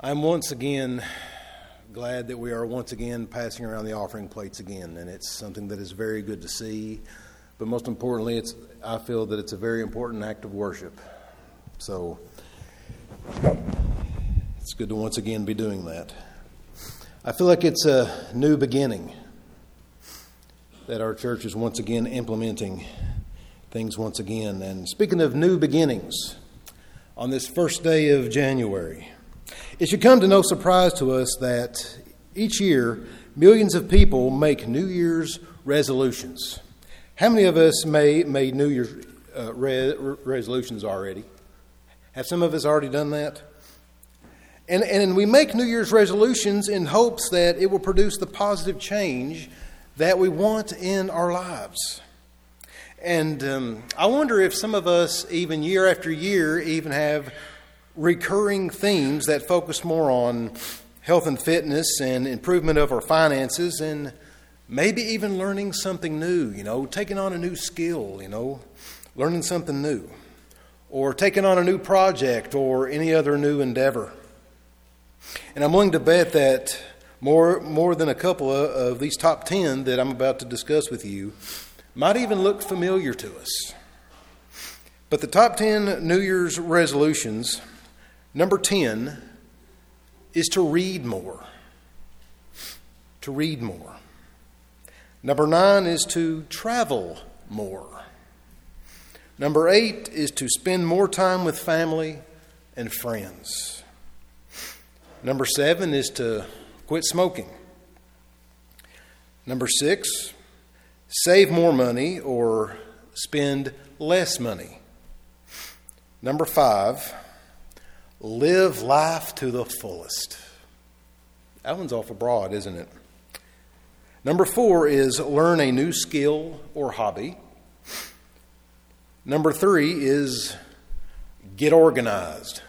I'm once again glad that we are once again passing around the offering plates again, and it's something that is very good to see. But most importantly, it's I feel that it's a very important act of worship. So it's good to once again be doing that. I feel like it's a new beginning that our church is once again implementing things once again. And speaking of new beginnings, on this first day of January, it should come to no surprise to us that each year millions of people make New Year's resolutions. How many of us may, made New Year's uh, re- resolutions already? Have some of us already done that? And, and we make New Year's resolutions in hopes that it will produce the positive change that we want in our lives. And um, I wonder if some of us, even year after year, even have recurring themes that focus more on health and fitness and improvement of our finances and maybe even learning something new, you know, taking on a new skill, you know, learning something new, or taking on a new project or any other new endeavor. And I'm willing to bet that more, more than a couple of, of these top 10 that I'm about to discuss with you might even look familiar to us. But the top 10 New Year's resolutions Number 10 is to read more. To read more. Number 9 is to travel more. Number 8 is to spend more time with family and friends. Number 7 is to quit smoking. Number 6, save more money or spend less money. Number 5, Live life to the fullest. That one's awful broad, isn't it? Number four is learn a new skill or hobby. Number three is get organized.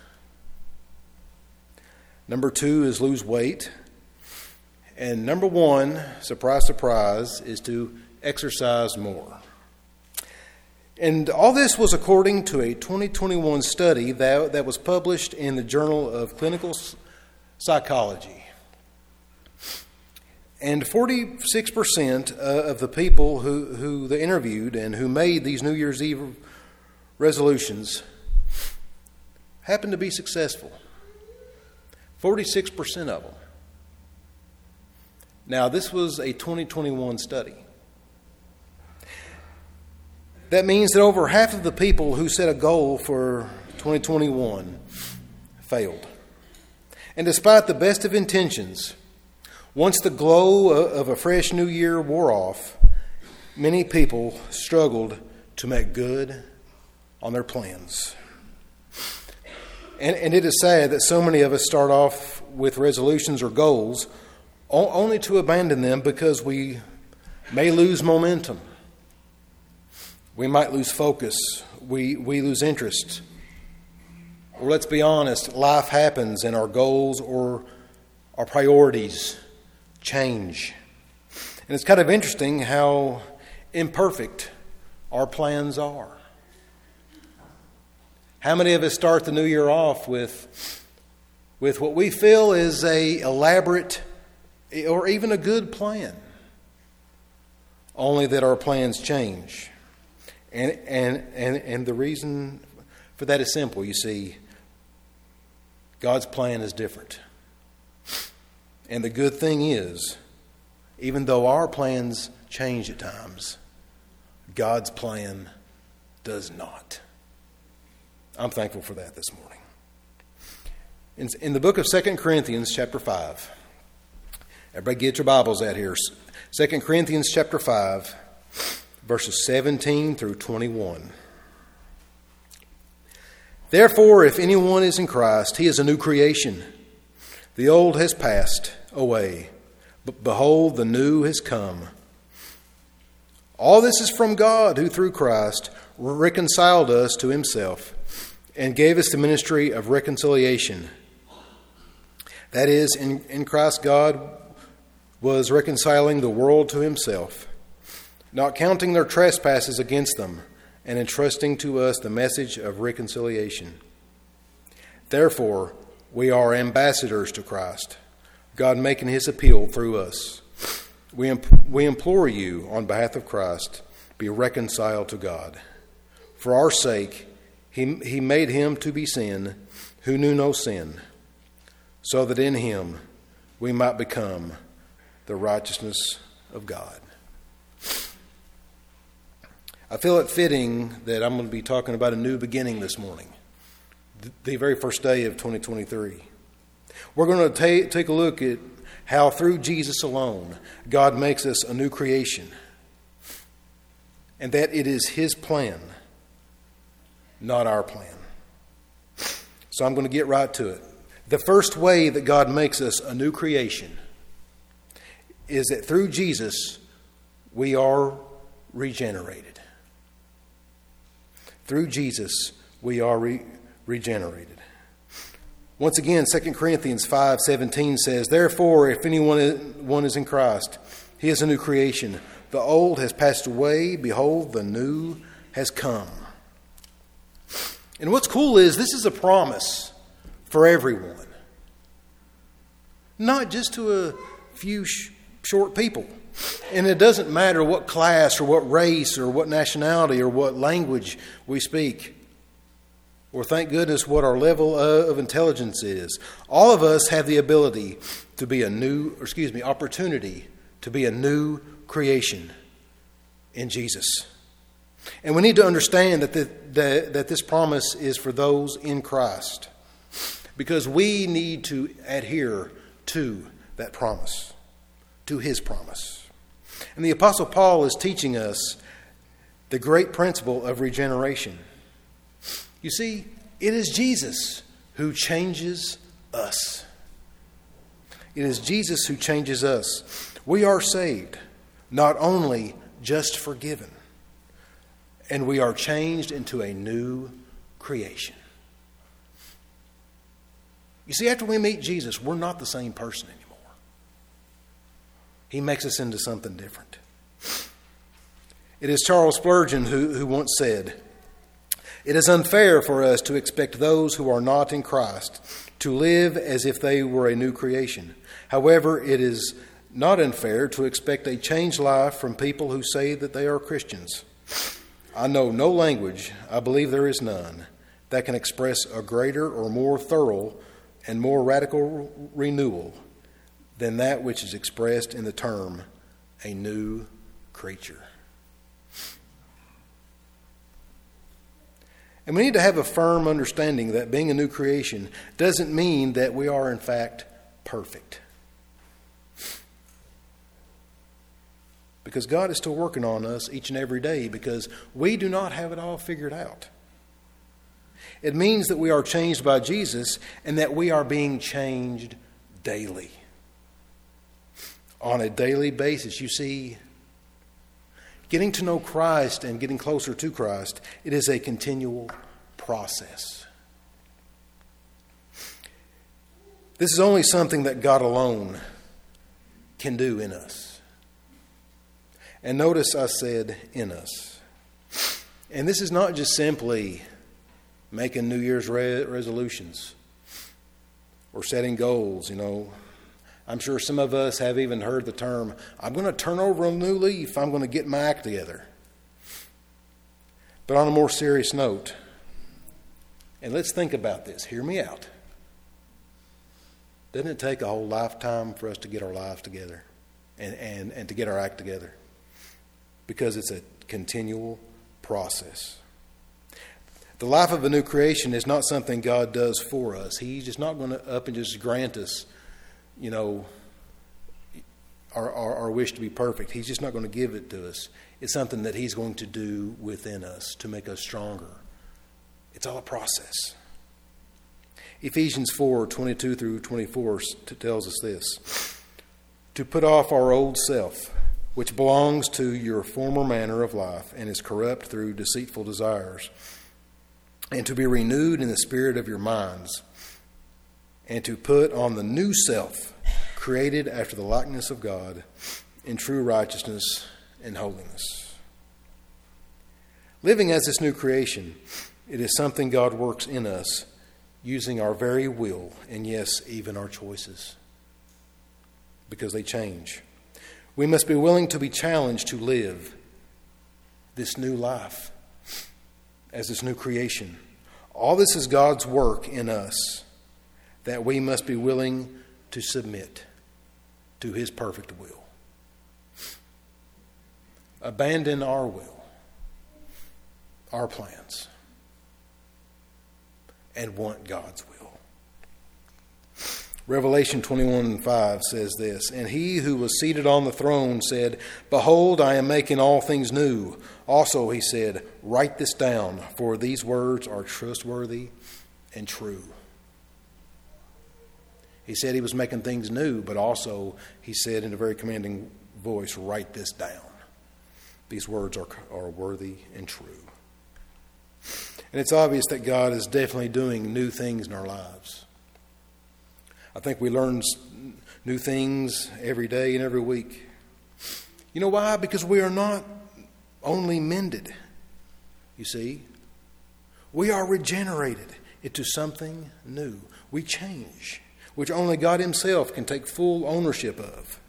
Number two is lose weight. And number one, surprise, surprise, is to exercise more. And all this was according to a 2021 study that, that was published in the Journal of Clinical Psychology. And 46% uh, of the people who, who they interviewed and who made these New Year's Eve resolutions happened to be successful. 46% of them. Now, this was a 2021 study. That means that over half of the people who set a goal for 2021 failed. And despite the best of intentions, once the glow of a fresh new year wore off, many people struggled to make good on their plans. And, and, it is sad that so many of us start off with resolutions or goals only to abandon them because we may lose momentum we might lose focus, we, we lose interest. Or let's be honest, life happens and our goals or our priorities change. And it's kind of interesting how imperfect our plans are. How many of us start the new year off with, with what we feel is a elaborate or even a good plan, only that our plans change? And, and, and, and the reason for that is simple. You see, God's plan is different. And the good thing is, even though our plans change at times, God's plan does not. I'm thankful for that this morning. In, in the book of 2 Corinthians, chapter 5, everybody get your Bibles out here. 2 Corinthians, chapter 5 verses 17 through 21. Therefore, if anyone is in Christ, he is a new creation. The old has passed away, but behold, the new has come. All this is from God, who through Christ reconciled us to himself and gave us the ministry of reconciliation. That is, in, in Christ, God was reconciling the world to himself not counting their trespasses against them, and entrusting to us the message of reconciliation. Therefore, We are ambassadors to Christ, God making his appeal through us. We, we implore you, on behalf of Christ, be reconciled to God. For our sake, he, he made him to be sin who knew no sin, so that in him we might become the righteousness of God. I feel it fitting that I'm going to be talking about a new beginning this morning, the very first day of 2023. We're going to take, a look at how through Jesus alone God makes us a new creation, and that it is His plan, not our plan. So I'm going to get right to it. The first way that God makes us a new creation is that through Jesus we are regenerated. Through Jesus we are re- regenerated. Once again, 2 Corinthians 5:17 says, "Therefore, if anyone one is in Christ, he is a new creation. The old has passed away; behold, the new has come." And what's cool is this is a promise for everyone. Not just to a few sh- short people. And it doesn't matter what class or what race or what nationality or what language we speak or thank goodness what our level of intelligence is. All of us have the ability to be a new, excuse me, opportunity to be a new creation in Jesus. And we need to understand that, the, the, that this promise is for those in Christ because we need to adhere to that promise, to his promise. And the Apostle Paul is teaching us the great principle of regeneration. You see, it is Jesus who changes us. It is Jesus who changes us. We are saved, not only just forgiven, and we are changed into a new creation. You see, after we meet Jesus, we're not the same person anymore. He makes us into something different. It is Charles Spurgeon who, who once said, it is unfair for us to expect those who are not in Christ to live as if they were a new creation. However, it is not unfair to expect a changed life from people who say that they are Christians. I know no language, I believe there is none, that can express a greater or more thorough and more radical renewal than that which is expressed in the term a new creature. And we need to have a firm understanding that being a new creation doesn't mean that we are, in fact, perfect. Because God is still working on us each and every day because we do not have it all figured out. It means that we are changed by Jesus and that we are being changed daily. On a daily basis, you see, Getting to know Christ and getting closer to Christ, it is a continual process. This is only something that God alone can do in us. And notice I said in us. And this is not just simply making New Year's re- resolutions or setting goals, you know. I'm sure some of us have even heard the term, I'm going to turn over a new leaf, I'm going to get my act together. But on a more serious note, and let's think about this, hear me out. Doesn't it take a whole lifetime for us to get our lives together and, and, and to get our act together? Because it's a continual process. The life of a new creation is not something God does for us. He's just not going to up and just grant us you know, our, our, our, wish to be perfect. He's just not going to give it to us. It's something that He's going to do within us to make us stronger. It's all a process. Ephesians 4 22 through 24 tells us this To put off our old self, which belongs to your former manner of life and is corrupt through deceitful desires, and to be renewed in the spirit of your minds and to put on the new self, created after the likeness of God, in true righteousness and holiness. Living as this new creation, it is something God works in us using our very will, and yes, even our choices, because they change. We must be willing to be challenged to live this new life as this new creation. All this is God's work in us that we must be willing to submit to His perfect will. Abandon our will, our plans, and want God's will. Revelation 21 5 says this And he who was seated on the throne said, Behold, I am making all things new. Also, he said, Write this down, for these words are trustworthy and true. He said he was making things new, but also he said in a very commanding voice, Write this down. These words are, are worthy and true. And it's obvious that God is definitely doing new things in our lives. I think we learn new things every day and every week. You know why? Because we are not only mended, you see, we are regenerated into something new. We change, which only God Himself can take full ownership of.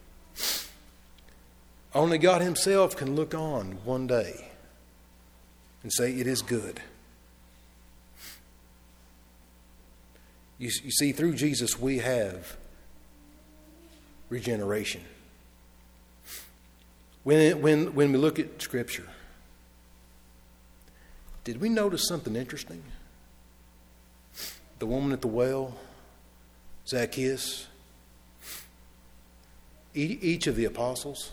Only God Himself can look on one day and say, It is good. You, you see, through Jesus, we have regeneration. When, when, when we look at Scripture, did we notice something interesting? The woman at the well, Zacchaeus, each of the apostles,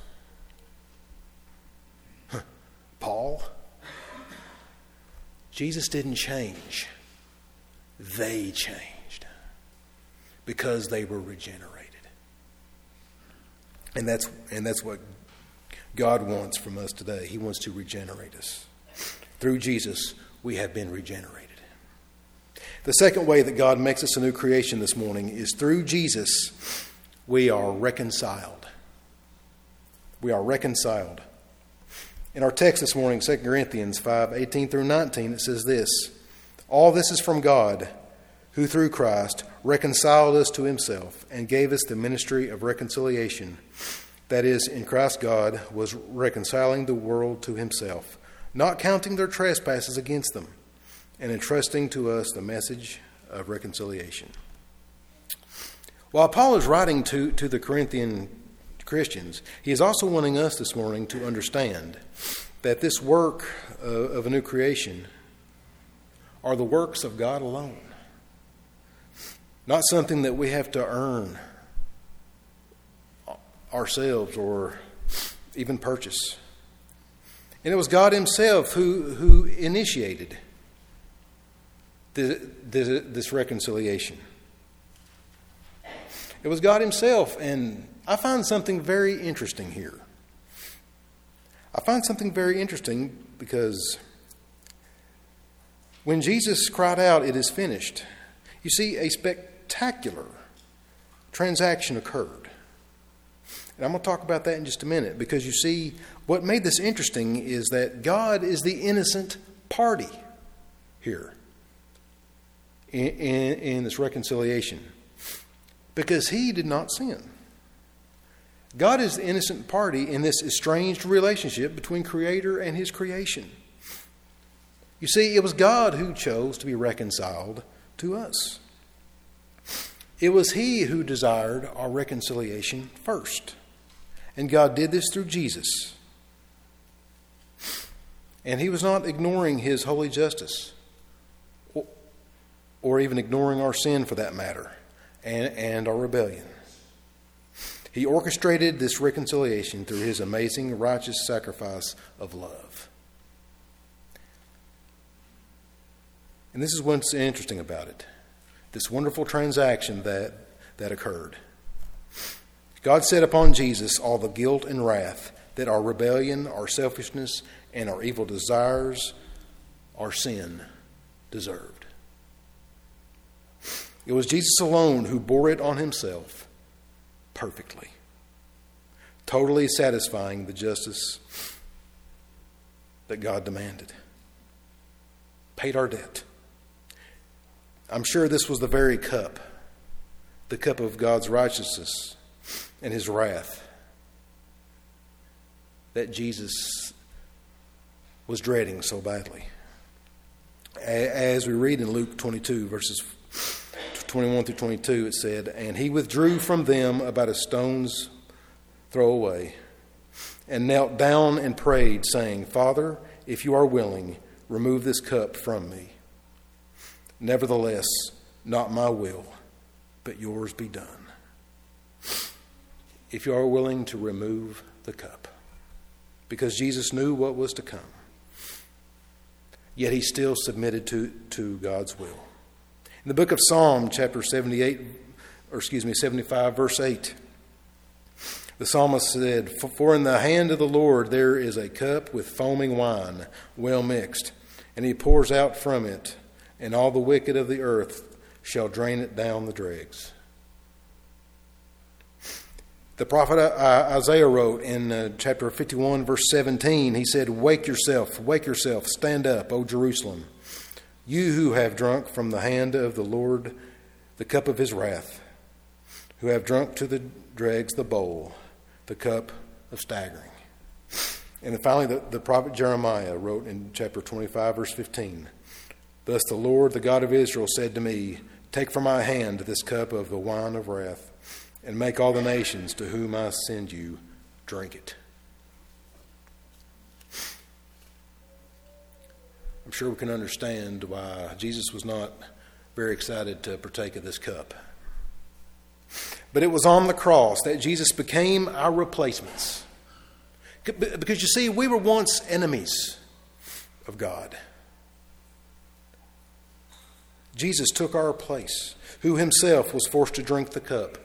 Paul, Jesus didn't change, they changed because they were regenerated. And that's, and that's what God wants from us today. He wants to regenerate us. Through Jesus, we have been regenerated. The second way that God makes us a new creation this morning is through Jesus, we are reconciled. We are reconciled. In our text this morning, 2 Corinthians 5 18 through 19, it says this All this is from God who through Christ reconciled us to himself and gave us the ministry of reconciliation. That is, in Christ, God was reconciling the world to himself, not counting their trespasses against them, and entrusting to us the message of reconciliation. While Paul is writing to, to the Corinthian Christians, he is also wanting us this morning to understand that this work uh, of a new creation are the works of God alone not something that we have to earn ourselves or even purchase. And it was God Himself who, who initiated this reconciliation. It was God Himself, and I find something very interesting here. I find something very interesting because when Jesus cried out, It is finished, you see, a spectacular transaction occurred. And I'm going to talk about that in just a minute because you see, what made this interesting is that God is the innocent party here in, in, this reconciliation because he did not sin. God is the innocent party in this estranged relationship between Creator and His creation. You see, it was God who chose to be reconciled to us. It was He who desired our reconciliation first. And God did this through Jesus. And He was not ignoring His holy justice, or even ignoring our sin for that matter, and, and our rebellion. He orchestrated this reconciliation through His amazing righteous sacrifice of love. And this is what's interesting about it this wonderful transaction that, that occurred. God set upon Jesus all the guilt and wrath that our rebellion, our selfishness, and our evil desires, our sin, deserved. It was Jesus alone who bore it on himself perfectly, totally satisfying the justice that God demanded, paid our debt I'm sure this was the very cup, the cup of God's righteousness and his wrath that Jesus was dreading so badly. As we read in Luke 22, verses 21 through 22, it said, And he withdrew from them about a stone's throw away, and knelt down and prayed, saying, Father, if you are willing, remove this cup from me. Nevertheless, not my will, but yours be done. If you are willing to remove the cup because Jesus knew what was to come. Yet he still submitted to, to God's will. In the book of Psalm, chapter 78, or excuse me, 75, verse 8, the psalmist said, For in the hand of the Lord there is a cup with foaming wine, well mixed, and he pours out from it, and all the wicked of the earth shall drain it down the dregs. The prophet uh, Isaiah wrote in uh, chapter 51, verse 17, he said, Wake yourself, wake yourself, stand up, O Jerusalem, you who have drunk from the hand of the Lord the cup of his wrath, who have drunk to the dregs the bowl, the cup of staggering. And then finally, the, the prophet Jeremiah wrote in chapter 25, verse 15, Thus the Lord, the God of Israel, said to me, Take from my hand this cup of the wine of wrath and make all the nations to whom I send you drink it. Sure we can understand why Jesus was not very excited to partake of this cup. But it was on the cross that Jesus became our replacements. Because you see, we were once enemies of God. Jesus took our place, who himself was forced to drink the cup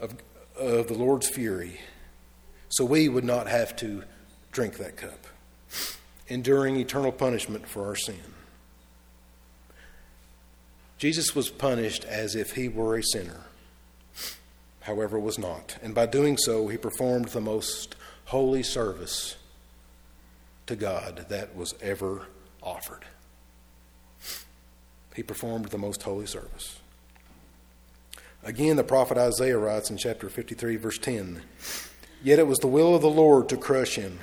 of, of the Lord's fury so we would not have to drink that cup, enduring eternal punishment for our sin. Jesus was punished as if he were a sinner, however, was not. And by doing so, he performed the most holy service to God that was ever offered. He performed the most holy service. Again, the prophet Isaiah writes in chapter 53, verse 10 Yet it was the will of the Lord to crush him.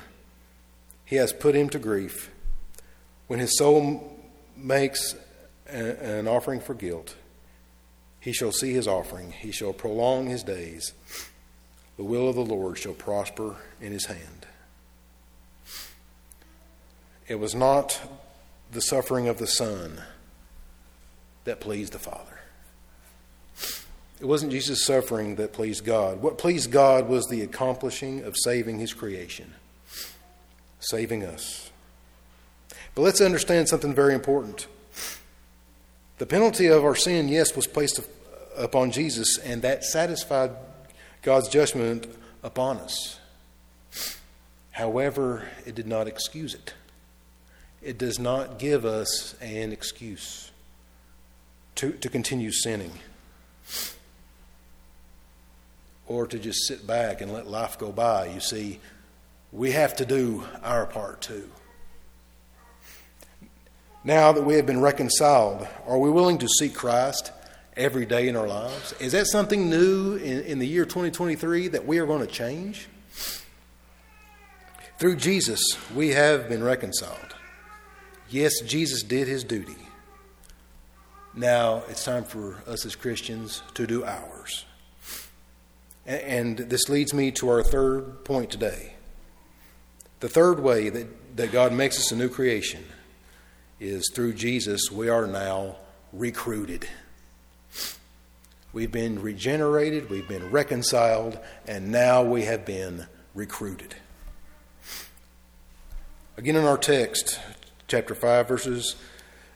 He has put him to grief. When his soul makes an offering for guilt, he shall see his offering, he shall prolong his days. The will of the Lord shall prosper in his hand. It was not the suffering of the Son that pleased the Father. It wasn't Jesus' suffering that pleased God. What pleased God was the accomplishing of saving his creation, saving us. But let's understand something very important. The penalty of our sin, yes, was placed upon Jesus, and that satisfied God's judgment upon us. However, it did not excuse it. It does not give us an excuse to, to continue sinning or to just sit back and let life go by. You see, we have to do our part too. Now that we have been reconciled, are we willing to seek Christ every day in our lives? Is that something new in, in the year 2023 that we are going to change? Through Jesus, we have been reconciled. Yes, Jesus did his duty. Now it's time for us as Christians to do ours. And this leads me to our third point today. The third way that, that God makes us a new creation is through Jesus, we are now recruited. We've been regenerated, we've been reconciled, and now we have been recruited. Again, in our text, chapter 5, verses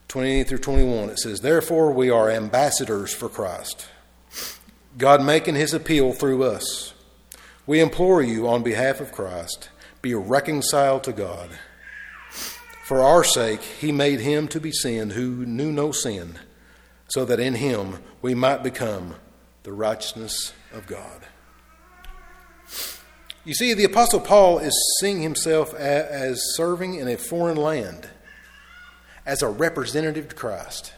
20 through 21, it says, Therefore, we are ambassadors for Christ God making his appeal through us. We implore you on behalf of Christ, be reconciled to God. For our sake, he made him to be sin who knew no sin, so that in him we might become the righteousness of God. You see, the Apostle Paul is seeing himself as serving in a foreign land, as a representative to Christ.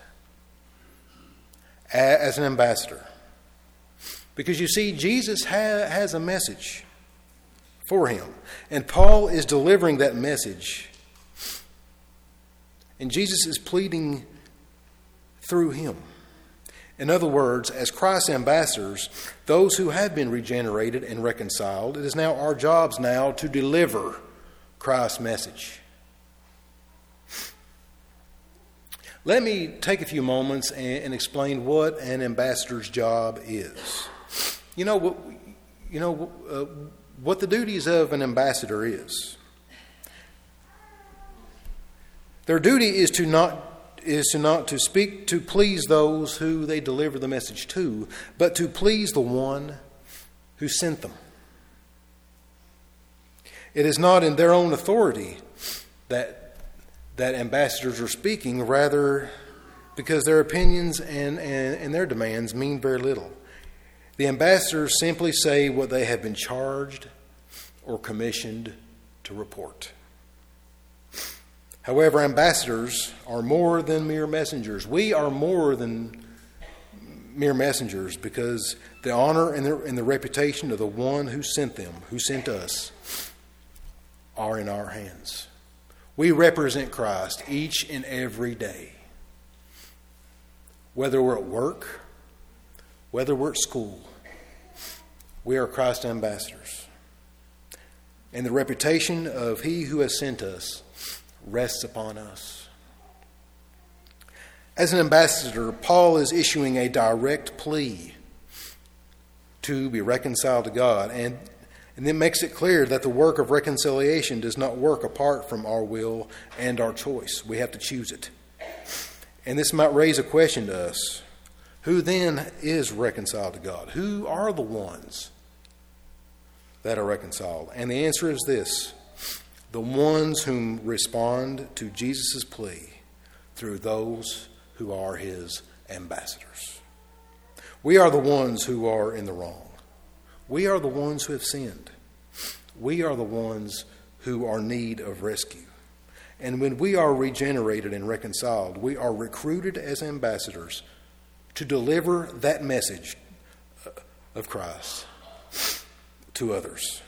as an ambassador. Because you see, Jesus has a message for him, and Paul is delivering that message. And Jesus is pleading through him. In other words, as Christ's ambassadors, those who have been regenerated and reconciled, it is now our jobs now to deliver Christ's message. Let me take a few moments and, explain what an ambassador's job is. You know, you know uh, what the duties of an ambassador is. Their duty is to not is to not to speak to please those who they deliver the message to, but to please the one who sent them. It is not in their own authority that that ambassadors are speaking, rather because their opinions and, and, and their demands mean very little. The ambassadors simply say what they have been charged or commissioned to report. However, ambassadors are more than mere messengers. We are more than mere messengers because the honor and the, and the reputation of the one who sent them, who sent us, are in our hands. We represent Christ each and every day. Whether we're at work, whether we're at school, we are Christ ambassadors. And the reputation of He who has sent us rests upon us. As an ambassador, Paul is issuing a direct plea to be reconciled to God, and, and it makes it clear that the work of reconciliation does not work apart from our will and our choice. We have to choose it. And this might raise a question to us who then is reconciled to God? Who are the ones that are reconciled? And the answer is this the ones whom respond to Jesus' plea through those who are his ambassadors. We are the ones who are in the wrong. We are the ones who have sinned. We are the ones who are in need of rescue. And when we are regenerated and reconciled, we are recruited as ambassadors to deliver that message uh, of Christ to others.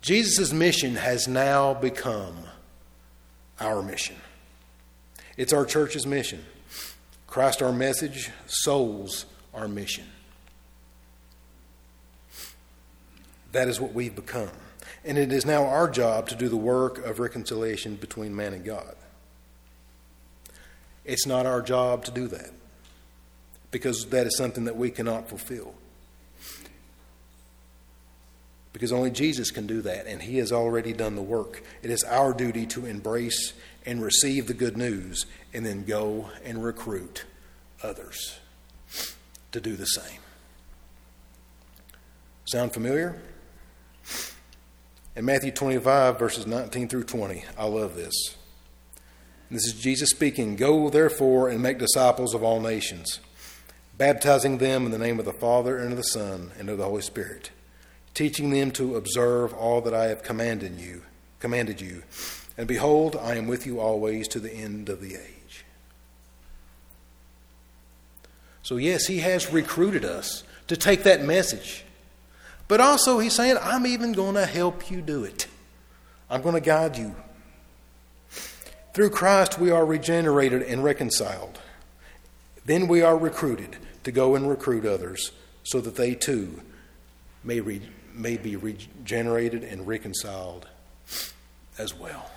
Jesus' mission has now become our mission. It's our church's mission. Christ, our message, souls, our mission. That is what we've become. And it is now our job to do the work of reconciliation between man and God. It's not our job to do that because that is something that we cannot fulfill because only Jesus can do that, and He has already done the work. It is our duty to embrace and receive the good news and then go and recruit others to do the same. Sound familiar? In Matthew 25, verses 19 through 20, I love this. This is Jesus speaking Go therefore and make disciples of all nations, baptizing them in the name of the Father and of the Son and of the Holy Spirit teaching them to observe all that I have commanded you, commanded you. And behold, I am with you always to the end of the age. So yes, he has recruited us to take that message. But also he's saying, I'm even going to help you do it. I'm going to guide you. Through Christ we are regenerated and reconciled. Then we are recruited to go and recruit others so that they too may re- may be regenerated and reconciled as well.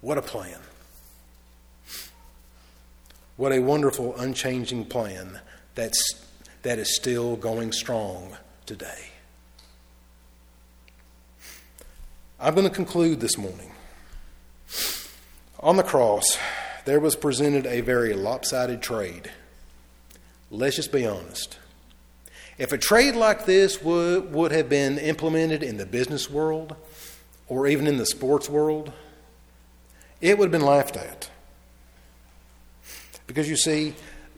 What a plan. What a wonderful, unchanging plan that's, that is still going strong today. I'm going to conclude this morning. On the cross, there was presented a very lopsided trade. Let's just be honest. If a trade like this would, would have been implemented in the business world or even in the sports world, it would have been laughed at. Because you see,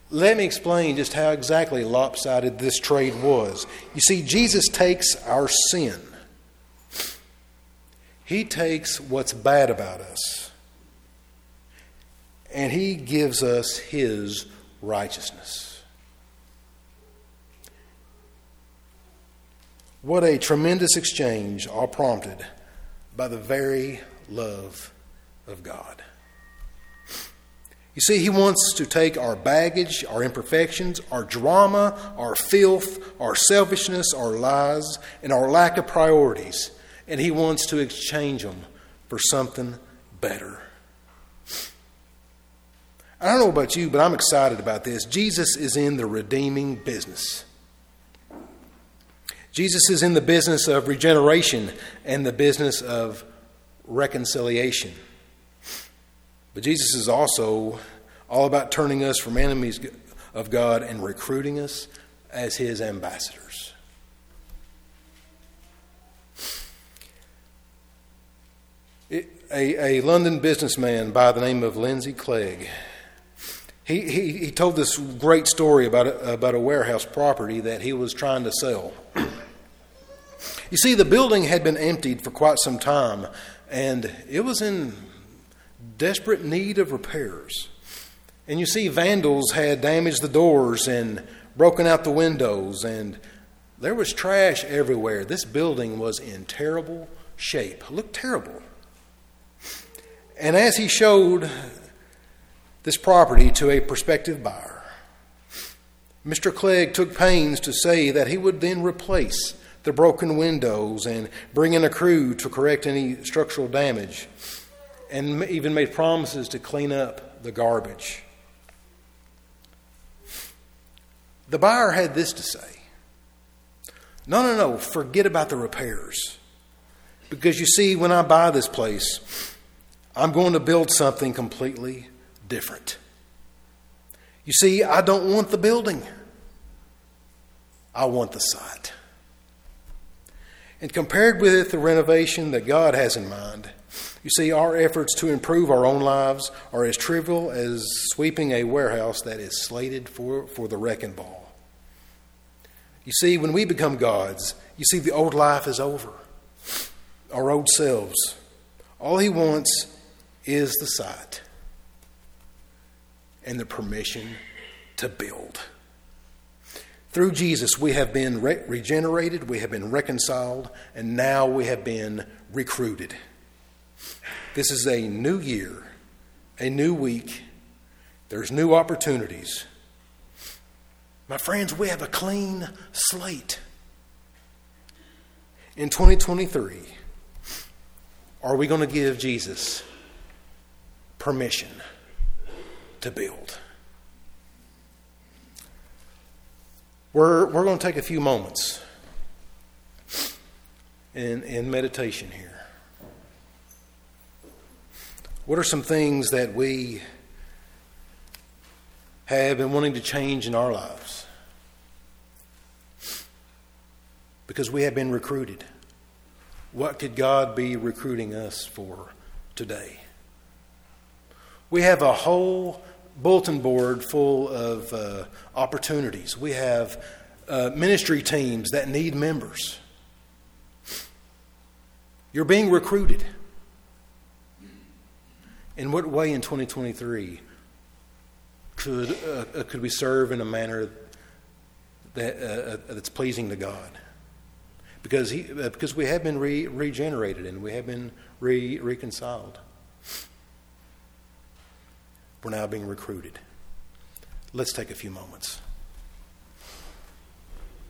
let me explain just how exactly lopsided this trade was. You see, Jesus takes our sin, He takes what's bad about us, and He gives us His righteousness. What a tremendous exchange, all prompted by the very love of God. You see, He wants to take our baggage, our imperfections, our drama, our filth, our selfishness, our lies, and our lack of priorities, and He wants to exchange them for something better. I don't know about you, but I'm excited about this. Jesus is in the redeeming business. Jesus is in the business of regeneration and the business of reconciliation. But Jesus is also all about turning us from enemies of God and recruiting us as his ambassadors. It, a, a London businessman by the name of Lindsay Clegg he, he, he told this great story about a, about a warehouse property that he was trying to sell. You see, the building had been emptied for quite some time, and it was in desperate need of repairs. And you see, vandals had damaged the doors and broken out the windows, and there was trash everywhere. This building was in terrible shape, it looked terrible. And as he showed this property to a prospective buyer. Mr. Clegg took pains to say that he would then replace the broken windows and bring in a crew to correct any structural damage, and even made promises to clean up the garbage. The buyer had this to say No, no, no, forget about the repairs. Because you see, when I buy this place, I'm going to build something completely different. You see, I don't want the building, I want the site. And compared with the renovation that God has in mind, you see, our efforts to improve our own lives are as trivial as sweeping a warehouse that is slated for, for the wrecking ball. You see, when we become God's, you see, the old life is over. Our old selves. All He wants is the site and the permission to build. Through Jesus, we have been re- regenerated, we have been reconciled, and now we have been recruited. This is a new year, a new week. There's new opportunities. My friends, we have a clean slate. In 2023, are we going to give Jesus permission? to build. We're, we're going to take a few moments in, in meditation here. What are some things that we have been wanting to change in our lives? Because we have been recruited. What could God be recruiting us for today? We have a whole bulletin board full of uh, opportunities. We have uh, ministry teams that need members. You're being recruited. In what way in 2023 could, uh, uh, could we serve in a manner that, uh, uh, that's pleasing to God? Because, he, because we have been re- regenerated and we have been re- reconciled. Now being recruited. Let's take a few moments.